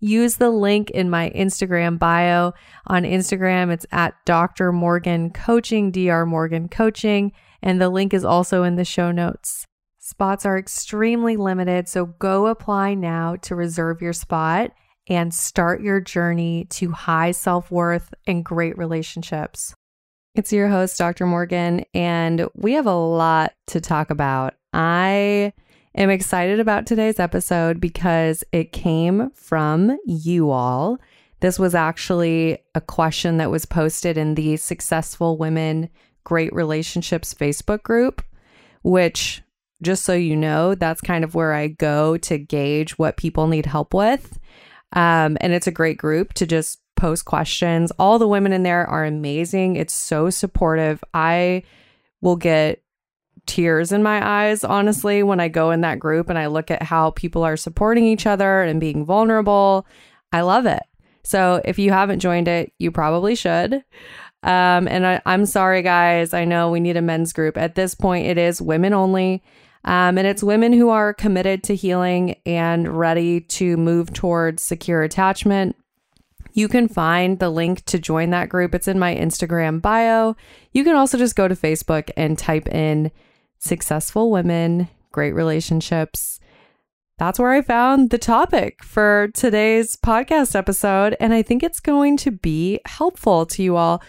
use the link in my Instagram bio. On Instagram, it's at Dr. Morgan Coaching, Dr. Morgan Coaching, and the link is also in the show notes. Spots are extremely limited, so go apply now to reserve your spot and start your journey to high self worth and great relationships. It's your host, Dr. Morgan, and we have a lot to talk about. I am excited about today's episode because it came from you all. This was actually a question that was posted in the Successful Women Great Relationships Facebook group, which, just so you know, that's kind of where I go to gauge what people need help with. Um, and it's a great group to just post questions. All the women in there are amazing. It's so supportive. I will get tears in my eyes, honestly, when I go in that group and I look at how people are supporting each other and being vulnerable. I love it. So if you haven't joined it, you probably should. Um, and I, am sorry, guys. I know we need a men's group. At this point, it is women only. Um, and it's women who are committed to healing and ready to move towards secure attachment. You can find the link to join that group. It's in my Instagram bio. You can also just go to Facebook and type in successful women, great relationships. That's where I found the topic for today's podcast episode. And I think it's going to be helpful to you all,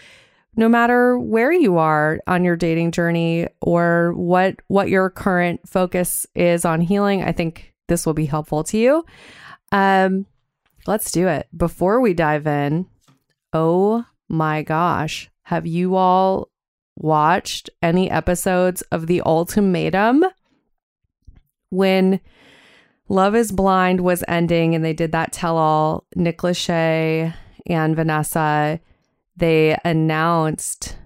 no matter where you are on your dating journey or what, what your current focus is on healing. I think this will be helpful to you. Um, let's do it. Before we dive in, oh my gosh, have you all watched any episodes of The Ultimatum when Love is Blind was ending and they did that tell all, Nick Lachey and Vanessa, they announced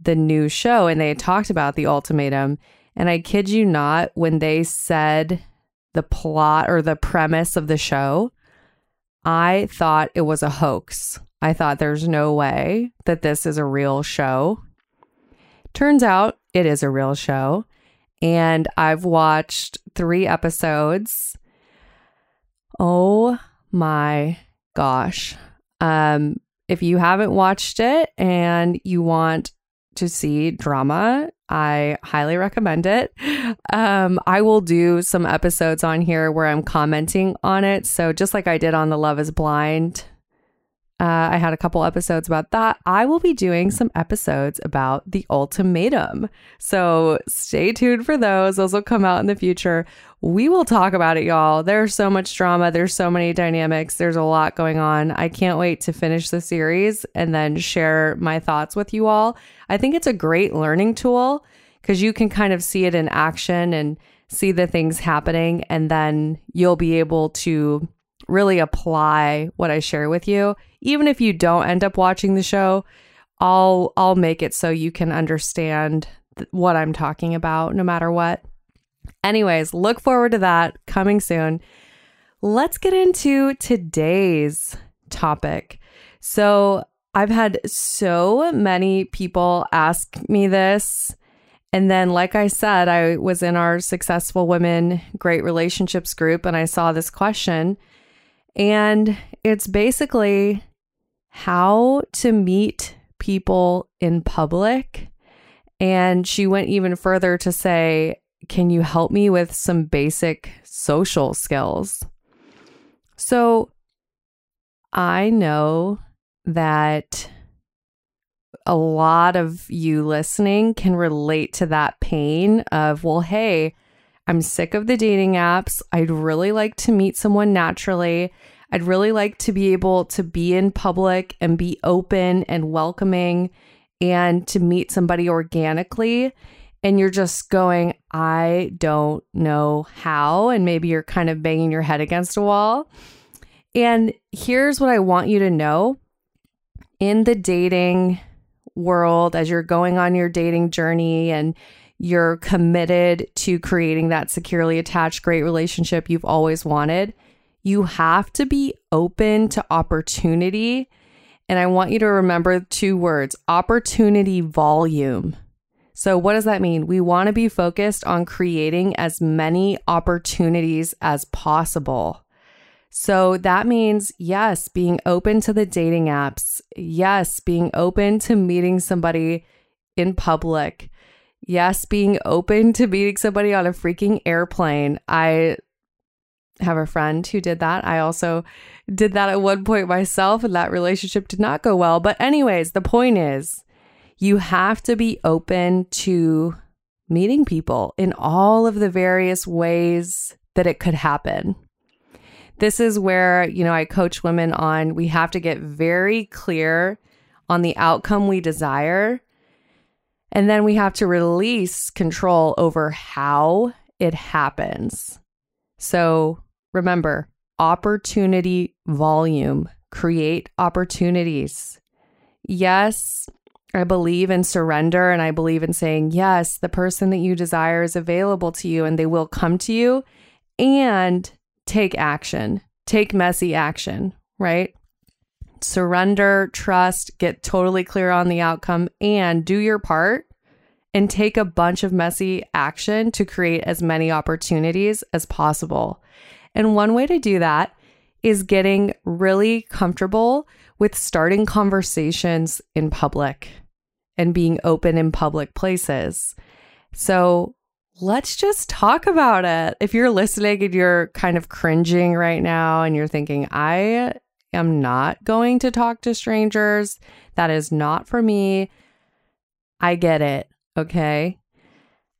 the new show and they talked about The Ultimatum. And I kid you not, when they said the plot or the premise of the show, I thought it was a hoax. I thought there's no way that this is a real show. Turns out it is a real show. And I've watched three episodes. Oh my gosh. Um, if you haven't watched it and you want to see drama, I highly recommend it. Um, I will do some episodes on here where I'm commenting on it. So, just like I did on the Love is Blind uh, I had a couple episodes about that. I will be doing some episodes about the ultimatum. So stay tuned for those. Those will come out in the future. We will talk about it, y'all. There's so much drama. There's so many dynamics. There's a lot going on. I can't wait to finish the series and then share my thoughts with you all. I think it's a great learning tool because you can kind of see it in action and see the things happening. And then you'll be able to really apply what I share with you even if you don't end up watching the show, I'll I'll make it so you can understand th- what I'm talking about no matter what. Anyways, look forward to that coming soon. Let's get into today's topic. So, I've had so many people ask me this. And then, like I said, I was in our Successful Women Great Relationships group and I saw this question. And it's basically how to meet people in public. And she went even further to say, Can you help me with some basic social skills? So I know that a lot of you listening can relate to that pain of, well, hey, I'm sick of the dating apps. I'd really like to meet someone naturally. I'd really like to be able to be in public and be open and welcoming and to meet somebody organically. And you're just going, I don't know how. And maybe you're kind of banging your head against a wall. And here's what I want you to know in the dating world, as you're going on your dating journey and you're committed to creating that securely attached, great relationship you've always wanted you have to be open to opportunity. And I want you to remember two words opportunity volume. So, what does that mean? We want to be focused on creating as many opportunities as possible. So, that means, yes, being open to the dating apps. Yes, being open to meeting somebody in public. Yes, being open to meeting somebody on a freaking airplane. I have a friend who did that. I also did that at one point myself, and that relationship did not go well. But, anyways, the point is you have to be open to meeting people in all of the various ways that it could happen. This is where, you know, I coach women on we have to get very clear on the outcome we desire. And then we have to release control over how it happens. So remember, opportunity volume, create opportunities. Yes, I believe in surrender and I believe in saying, yes, the person that you desire is available to you and they will come to you and take action, take messy action, right? Surrender, trust, get totally clear on the outcome, and do your part and take a bunch of messy action to create as many opportunities as possible. And one way to do that is getting really comfortable with starting conversations in public and being open in public places. So let's just talk about it. If you're listening and you're kind of cringing right now and you're thinking, I am not going to talk to strangers, that is not for me. I get it. Okay.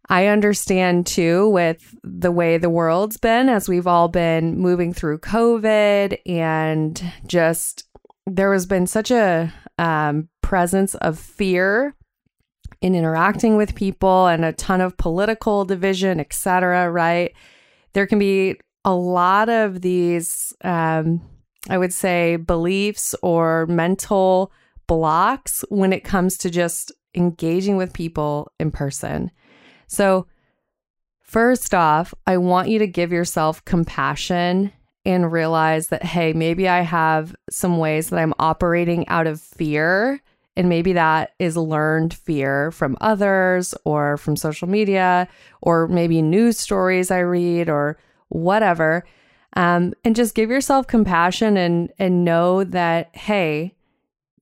I understand too with the way the world's been as we've all been moving through COVID and just there has been such a um, presence of fear in interacting with people and a ton of political division, etc. Right? There can be a lot of these, um, I would say, beliefs or mental blocks when it comes to just engaging with people in person. So, first off, I want you to give yourself compassion and realize that, hey, maybe I have some ways that I'm operating out of fear. And maybe that is learned fear from others or from social media or maybe news stories I read or whatever. Um, and just give yourself compassion and and know that hey,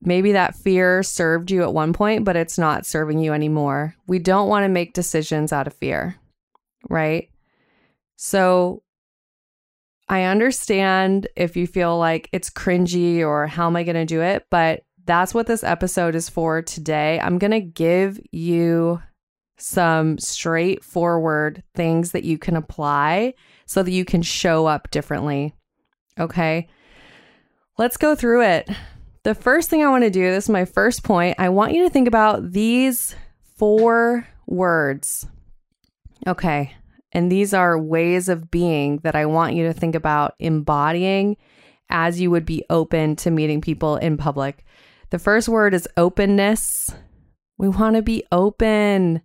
maybe that fear served you at one point, but it's not serving you anymore. We don't want to make decisions out of fear, right? So I understand if you feel like it's cringy or how am I going to do it, but that's what this episode is for today. I'm going to give you some straightforward things that you can apply so that you can show up differently. Okay. Let's go through it. The first thing I want to do, this is my first point. I want you to think about these four words. Okay. And these are ways of being that I want you to think about embodying as you would be open to meeting people in public. The first word is openness. We want to be open.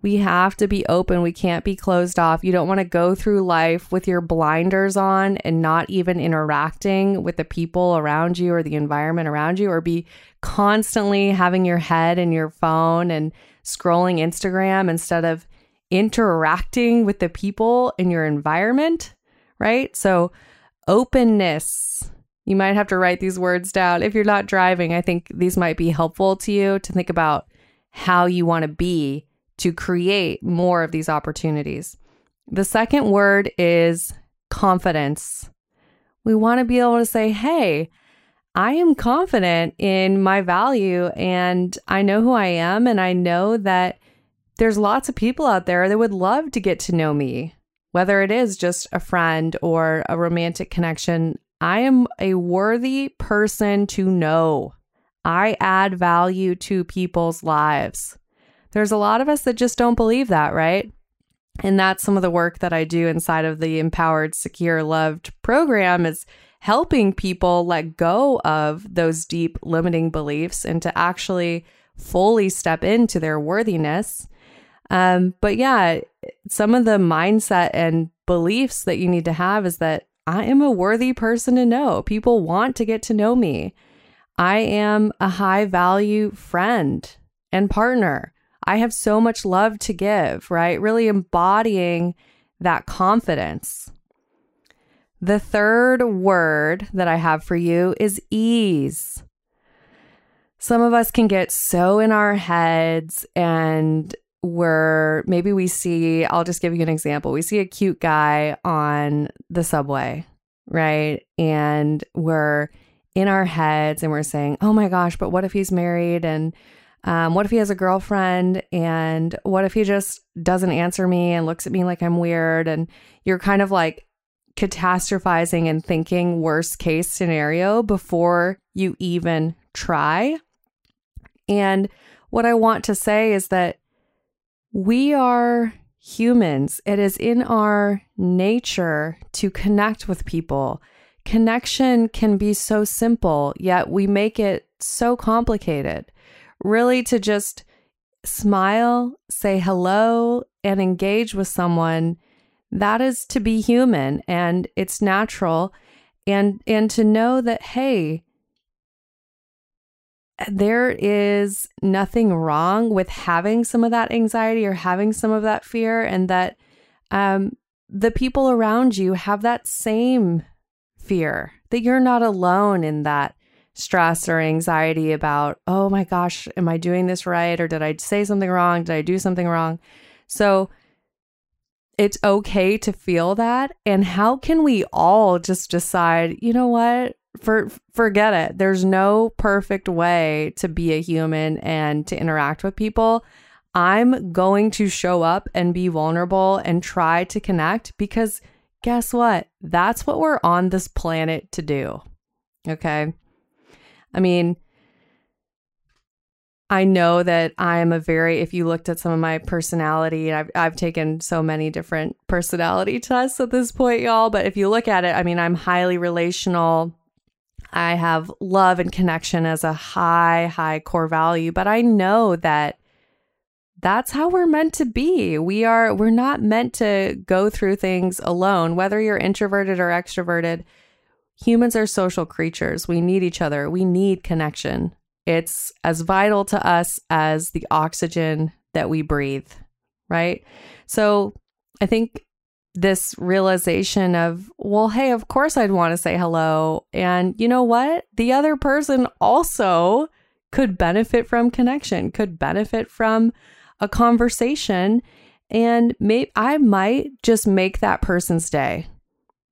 We have to be open. We can't be closed off. You don't want to go through life with your blinders on and not even interacting with the people around you or the environment around you, or be constantly having your head in your phone and scrolling Instagram instead of interacting with the people in your environment, right? So, openness. You might have to write these words down. If you're not driving, I think these might be helpful to you to think about how you want to be to create more of these opportunities. The second word is confidence. We want to be able to say, hey, I am confident in my value and I know who I am, and I know that there's lots of people out there that would love to get to know me, whether it is just a friend or a romantic connection. I am a worthy person to know. I add value to people's lives. There's a lot of us that just don't believe that, right? And that's some of the work that I do inside of the Empowered, Secure, Loved program is helping people let go of those deep limiting beliefs and to actually fully step into their worthiness um, but yeah, some of the mindset and beliefs that you need to have is that I am a worthy person to know. People want to get to know me. I am a high value friend and partner. I have so much love to give, right? Really embodying that confidence. The third word that I have for you is ease. Some of us can get so in our heads and we're maybe we see, I'll just give you an example. We see a cute guy on the subway, right? And we're in our heads and we're saying, oh my gosh, but what if he's married? And um, what if he has a girlfriend? And what if he just doesn't answer me and looks at me like I'm weird? And you're kind of like catastrophizing and thinking worst case scenario before you even try. And what I want to say is that we are humans. It is in our nature to connect with people. Connection can be so simple, yet we make it so complicated. Really, to just smile, say hello, and engage with someone, that is to be human and it's natural. And, and to know that, hey, there is nothing wrong with having some of that anxiety or having some of that fear, and that um, the people around you have that same fear, that you're not alone in that stress or anxiety about, oh my gosh, am I doing this right? Or did I say something wrong? Did I do something wrong? So it's okay to feel that. And how can we all just decide, you know what? for forget it. There's no perfect way to be a human and to interact with people. I'm going to show up and be vulnerable and try to connect because guess what? That's what we're on this planet to do. Okay? I mean, I know that I'm a very, if you looked at some of my personality, I've, I've taken so many different personality tests at this point, y'all. But if you look at it, I mean, I'm highly relational. I have love and connection as a high, high core value, but I know that that's how we're meant to be. We are we're not meant to go through things alone, whether you're introverted or extroverted. Humans are social creatures. We need each other. We need connection. It's as vital to us as the oxygen that we breathe, right? So, I think this realization of, well, hey, of course I'd want to say hello. And you know what? The other person also could benefit from connection, could benefit from a conversation. And maybe I might just make that person's day.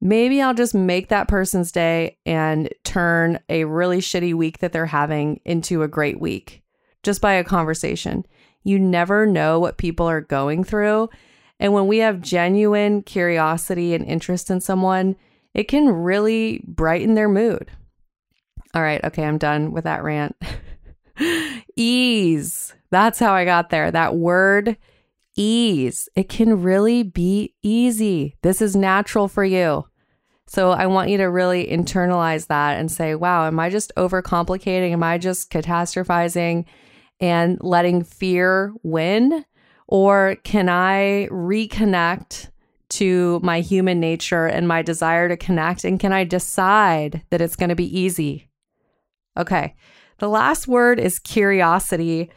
Maybe I'll just make that person's day and turn a really shitty week that they're having into a great week just by a conversation. You never know what people are going through. And when we have genuine curiosity and interest in someone, it can really brighten their mood. All right, okay, I'm done with that rant. ease. That's how I got there. That word, ease. It can really be easy. This is natural for you. So I want you to really internalize that and say, wow, am I just overcomplicating? Am I just catastrophizing and letting fear win? Or can I reconnect to my human nature and my desire to connect? And can I decide that it's going to be easy? Okay. The last word is curiosity.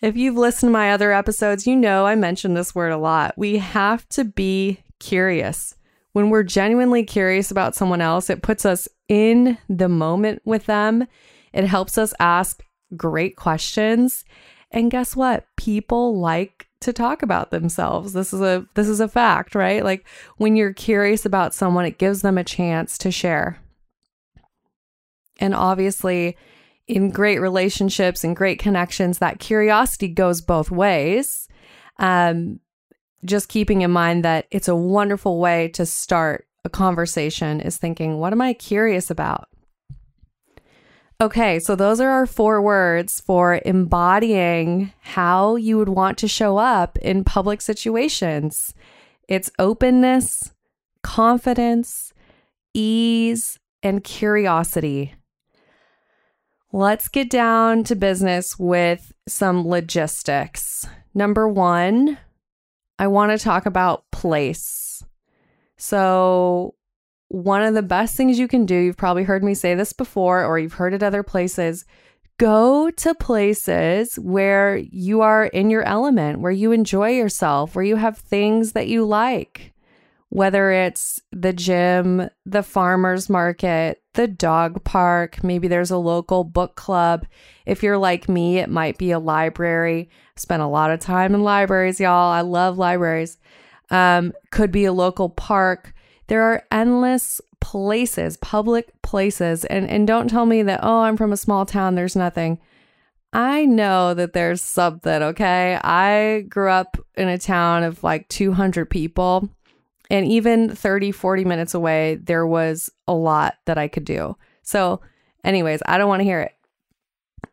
If you've listened to my other episodes, you know I mention this word a lot. We have to be curious. When we're genuinely curious about someone else, it puts us in the moment with them. It helps us ask great questions and guess what? People like to talk about themselves. This is a this is a fact, right? Like when you're curious about someone, it gives them a chance to share. And obviously, in great relationships and great connections, that curiosity goes both ways. Um, just keeping in mind that it's a wonderful way to start a conversation is thinking, what am I curious about? Okay, so those are our four words for embodying how you would want to show up in public situations it's openness, confidence, ease, and curiosity. Let's get down to business with some logistics. Number one, I want to talk about place. So, one of the best things you can do, you've probably heard me say this before or you've heard it other places, go to places where you are in your element, where you enjoy yourself, where you have things that you like. Whether it's the gym, the farmer's market, the dog park, maybe there's a local book club. If you're like me, it might be a library. I spent a lot of time in libraries, y'all. I love libraries. Um, could be a local park there are endless places, public places. And, and don't tell me that, oh, I'm from a small town, there's nothing. I know that there's something, okay? I grew up in a town of like 200 people, and even 30, 40 minutes away, there was a lot that I could do. So, anyways, I don't want to hear it.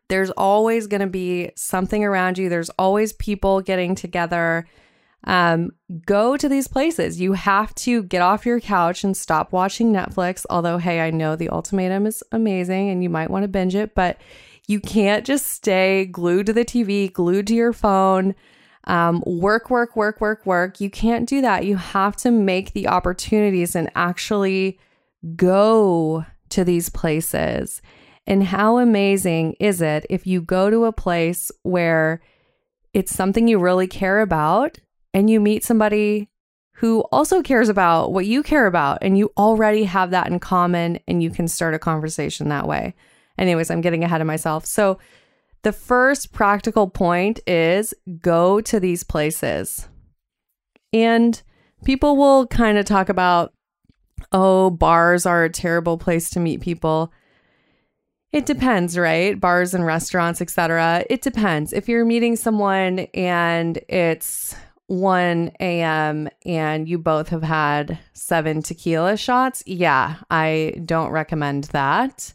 There's always going to be something around you, there's always people getting together um, go to these places. You have to get off your couch and stop watching Netflix. Although, hey, I know The Ultimatum is amazing and you might want to binge it, but you can't just stay glued to the TV, glued to your phone. Um, work, work, work, work, work. You can't do that. You have to make the opportunities and actually go to these places. And how amazing is it if you go to a place where it's something you really care about and you meet somebody who also cares about what you care about and you already have that in common and you can start a conversation that way. Anyways, I'm getting ahead of myself. So, the first practical point is go to these places. And people will kind of talk about, oh, bars are a terrible place to meet people. It depends, right? Bars and restaurants, etc. It depends. If you're meeting someone and it's 1 a.m. and you both have had seven tequila shots, yeah, I don't recommend that.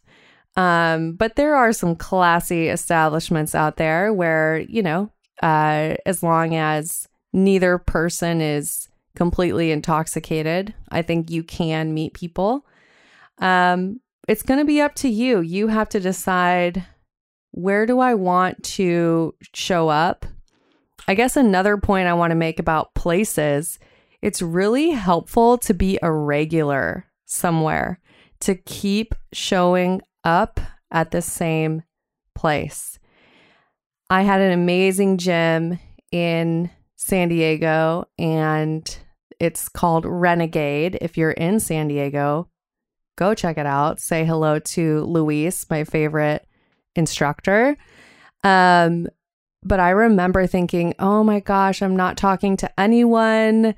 Um, but there are some classy establishments out there where, you know, uh, as long as neither person is completely intoxicated, I think you can meet people. Um, it's going to be up to you. You have to decide where do I want to show up I guess another point I want to make about places, it's really helpful to be a regular somewhere, to keep showing up at the same place. I had an amazing gym in San Diego and It's called Renegade. If you're in San Diego, go check it out. Say hello to Luis, my favorite instructor. Um, but I remember thinking, oh my gosh, I'm not talking to anyone.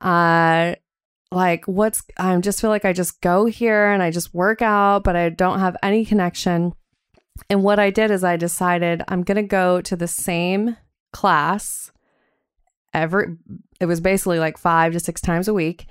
Uh, like, what's, I just feel like I just go here and I just work out, but I don't have any connection. And what I did is I decided I'm going to go to the same class every, it was basically like five to six times a week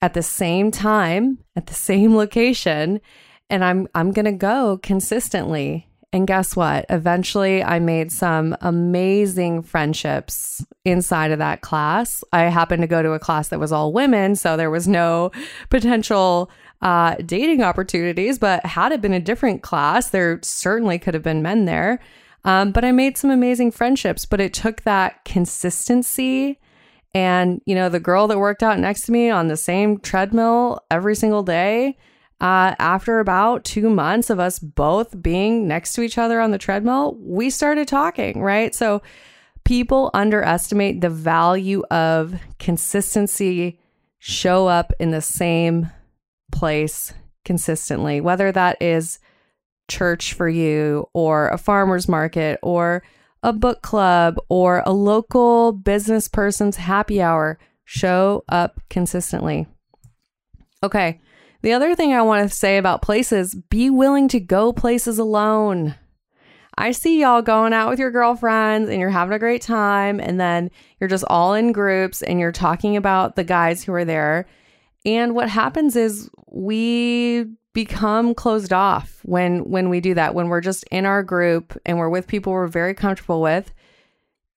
at the same time, at the same location. And I'm, I'm going to go consistently and guess what? Eventually, I made some amazing friendships inside of that class. I happened to go to a class that was all women, so there was no potential uh, dating opportunities. But had it been a different class, there certainly could have been men there. Um, but I made some amazing friendships, but it took that consistency. And, you know, the girl that worked out next to me on the same treadmill every single day uh, after about two months of us both being next to each other on the treadmill, we started talking, right? So people underestimate the value of consistency, show up in the same place consistently, whether that is church for you or a farmer's market or a book club or a local business person's happy hour. Show up consistently. Okay. The other thing I want to say about places be willing to go places alone. I see y'all going out with your girlfriends and you're having a great time, and then you're just all in groups and you're talking about the guys who are there. And what happens is we become closed off when when we do that when we're just in our group and we're with people we're very comfortable with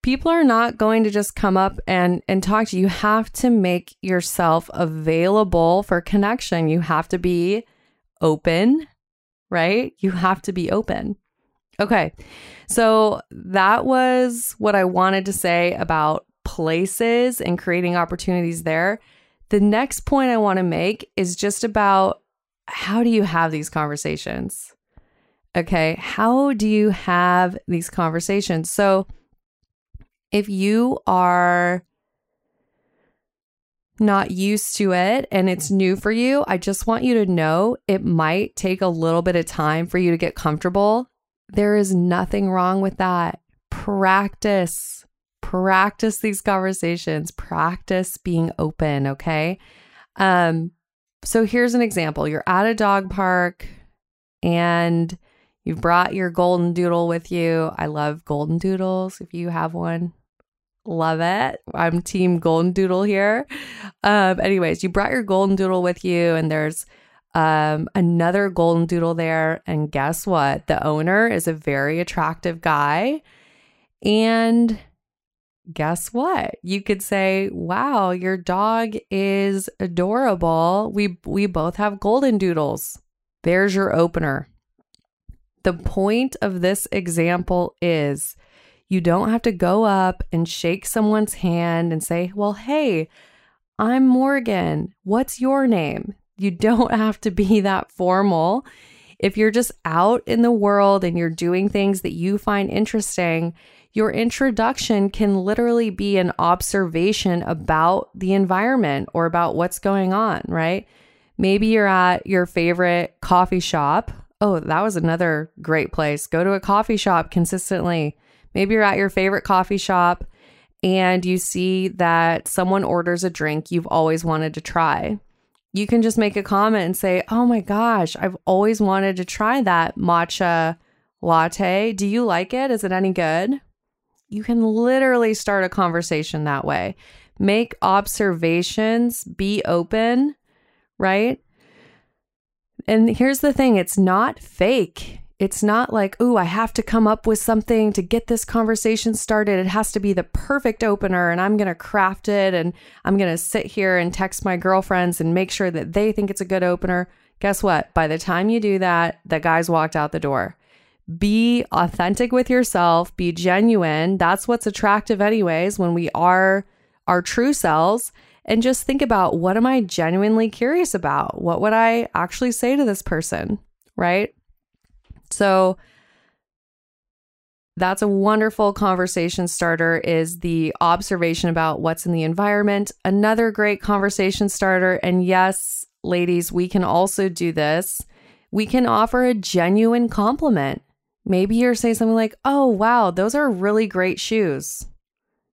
people are not going to just come up and and talk to you. You have to make yourself available for connection. You have to be open, right? You have to be open. Okay. So that was what I wanted to say about places and creating opportunities there. The next point I want to make is just about how do you have these conversations? Okay. How do you have these conversations? So, if you are not used to it and it's new for you, I just want you to know it might take a little bit of time for you to get comfortable. There is nothing wrong with that. Practice, practice these conversations, practice being open, okay? Um so here's an example. You're at a dog park and you've brought your golden doodle with you. I love golden doodles if you have one. Love it. I'm team golden doodle here. Um, anyways, you brought your golden doodle with you, and there's um, another golden doodle there. And guess what? The owner is a very attractive guy. And guess what? You could say, "Wow, your dog is adorable. We we both have golden doodles." There's your opener. The point of this example is you don't have to go up and shake someone's hand and say, Well, hey, I'm Morgan. What's your name? You don't have to be that formal. If you're just out in the world and you're doing things that you find interesting, your introduction can literally be an observation about the environment or about what's going on, right? Maybe you're at your favorite coffee shop. Oh, that was another great place. Go to a coffee shop consistently. Maybe you're at your favorite coffee shop and you see that someone orders a drink you've always wanted to try. You can just make a comment and say, Oh my gosh, I've always wanted to try that matcha latte. Do you like it? Is it any good? You can literally start a conversation that way. Make observations, be open, right? And here's the thing it's not fake. It's not like, oh, I have to come up with something to get this conversation started. It has to be the perfect opener, and I'm going to craft it, and I'm going to sit here and text my girlfriends and make sure that they think it's a good opener. Guess what? By the time you do that, the guy's walked out the door. Be authentic with yourself, be genuine. That's what's attractive, anyways, when we are our true selves. And just think about what am I genuinely curious about? What would I actually say to this person? Right? So that's a wonderful conversation starter is the observation about what's in the environment. Another great conversation starter and yes, ladies, we can also do this. We can offer a genuine compliment. Maybe you're saying something like, "Oh, wow, those are really great shoes."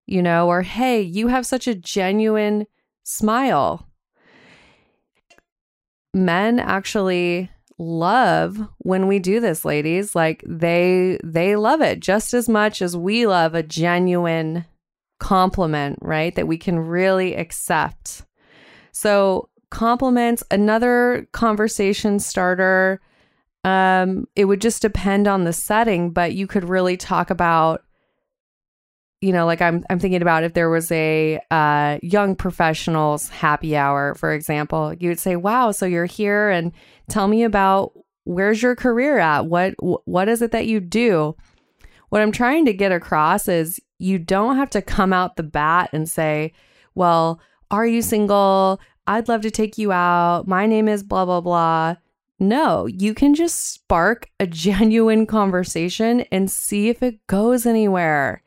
You know, or "Hey, you have such a genuine smile." Men actually love when we do this ladies. Like they they love it just as much as we love a genuine compliment right that we can really accept. So compliments another conversation starter. Um it would just depend on the setting but you could really talk about you know, like I'm I'm thinking about if there was a uh, young professionals happy hour, for example, you would say, "Wow, so you're here, and tell me about where's your career at? What what is it that you do?" What I'm trying to get across is you don't have to come out the bat and say, "Well, are you single? I'd love to take you out. My name is blah blah blah." No, you can just spark a genuine conversation and see if it goes anywhere.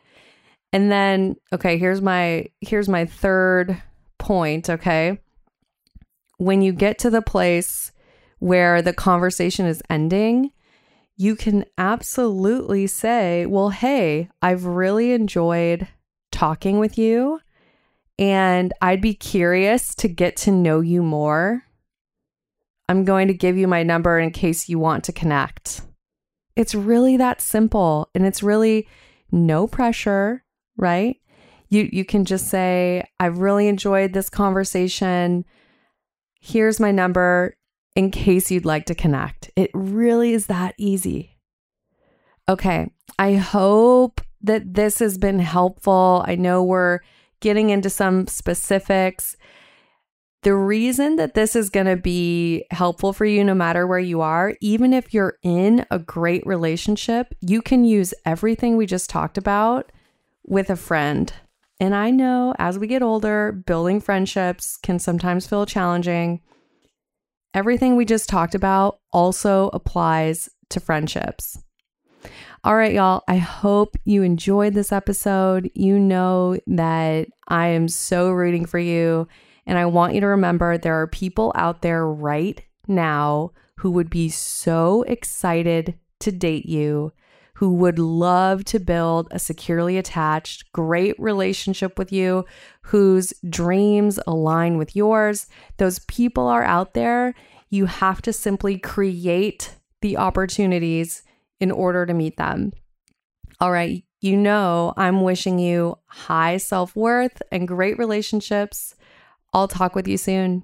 And then, okay, here's my here's my third point, okay? When you get to the place where the conversation is ending, you can absolutely say, "Well, hey, I've really enjoyed talking with you and I'd be curious to get to know you more. I'm going to give you my number in case you want to connect." It's really that simple and it's really no pressure right? You you can just say, I've really enjoyed this conversation. Here's my number in case you'd like to connect. It really is that easy. Okay, I hope that this has been helpful. I know we're getting into some specifics. The reason that this is going to be helpful for you, no matter where you are, even if you're in a great relationship, you can use everything we just talked about with a friend. And I know as we get older, building friendships can sometimes feel challenging. Everything we just talked about also applies to friendships. All right, y'all, I hope you enjoyed this episode. You know that I am so rooting for you. And I want you to remember there are people out there right now who would be so excited to date you who would love to build a securely attached, great relationship with you, whose dreams align with yours. Those people are out there. You have to simply create the opportunities in order to meet them. All right, you know, I'm wishing you high self worth and great relationships. I'll talk with you soon.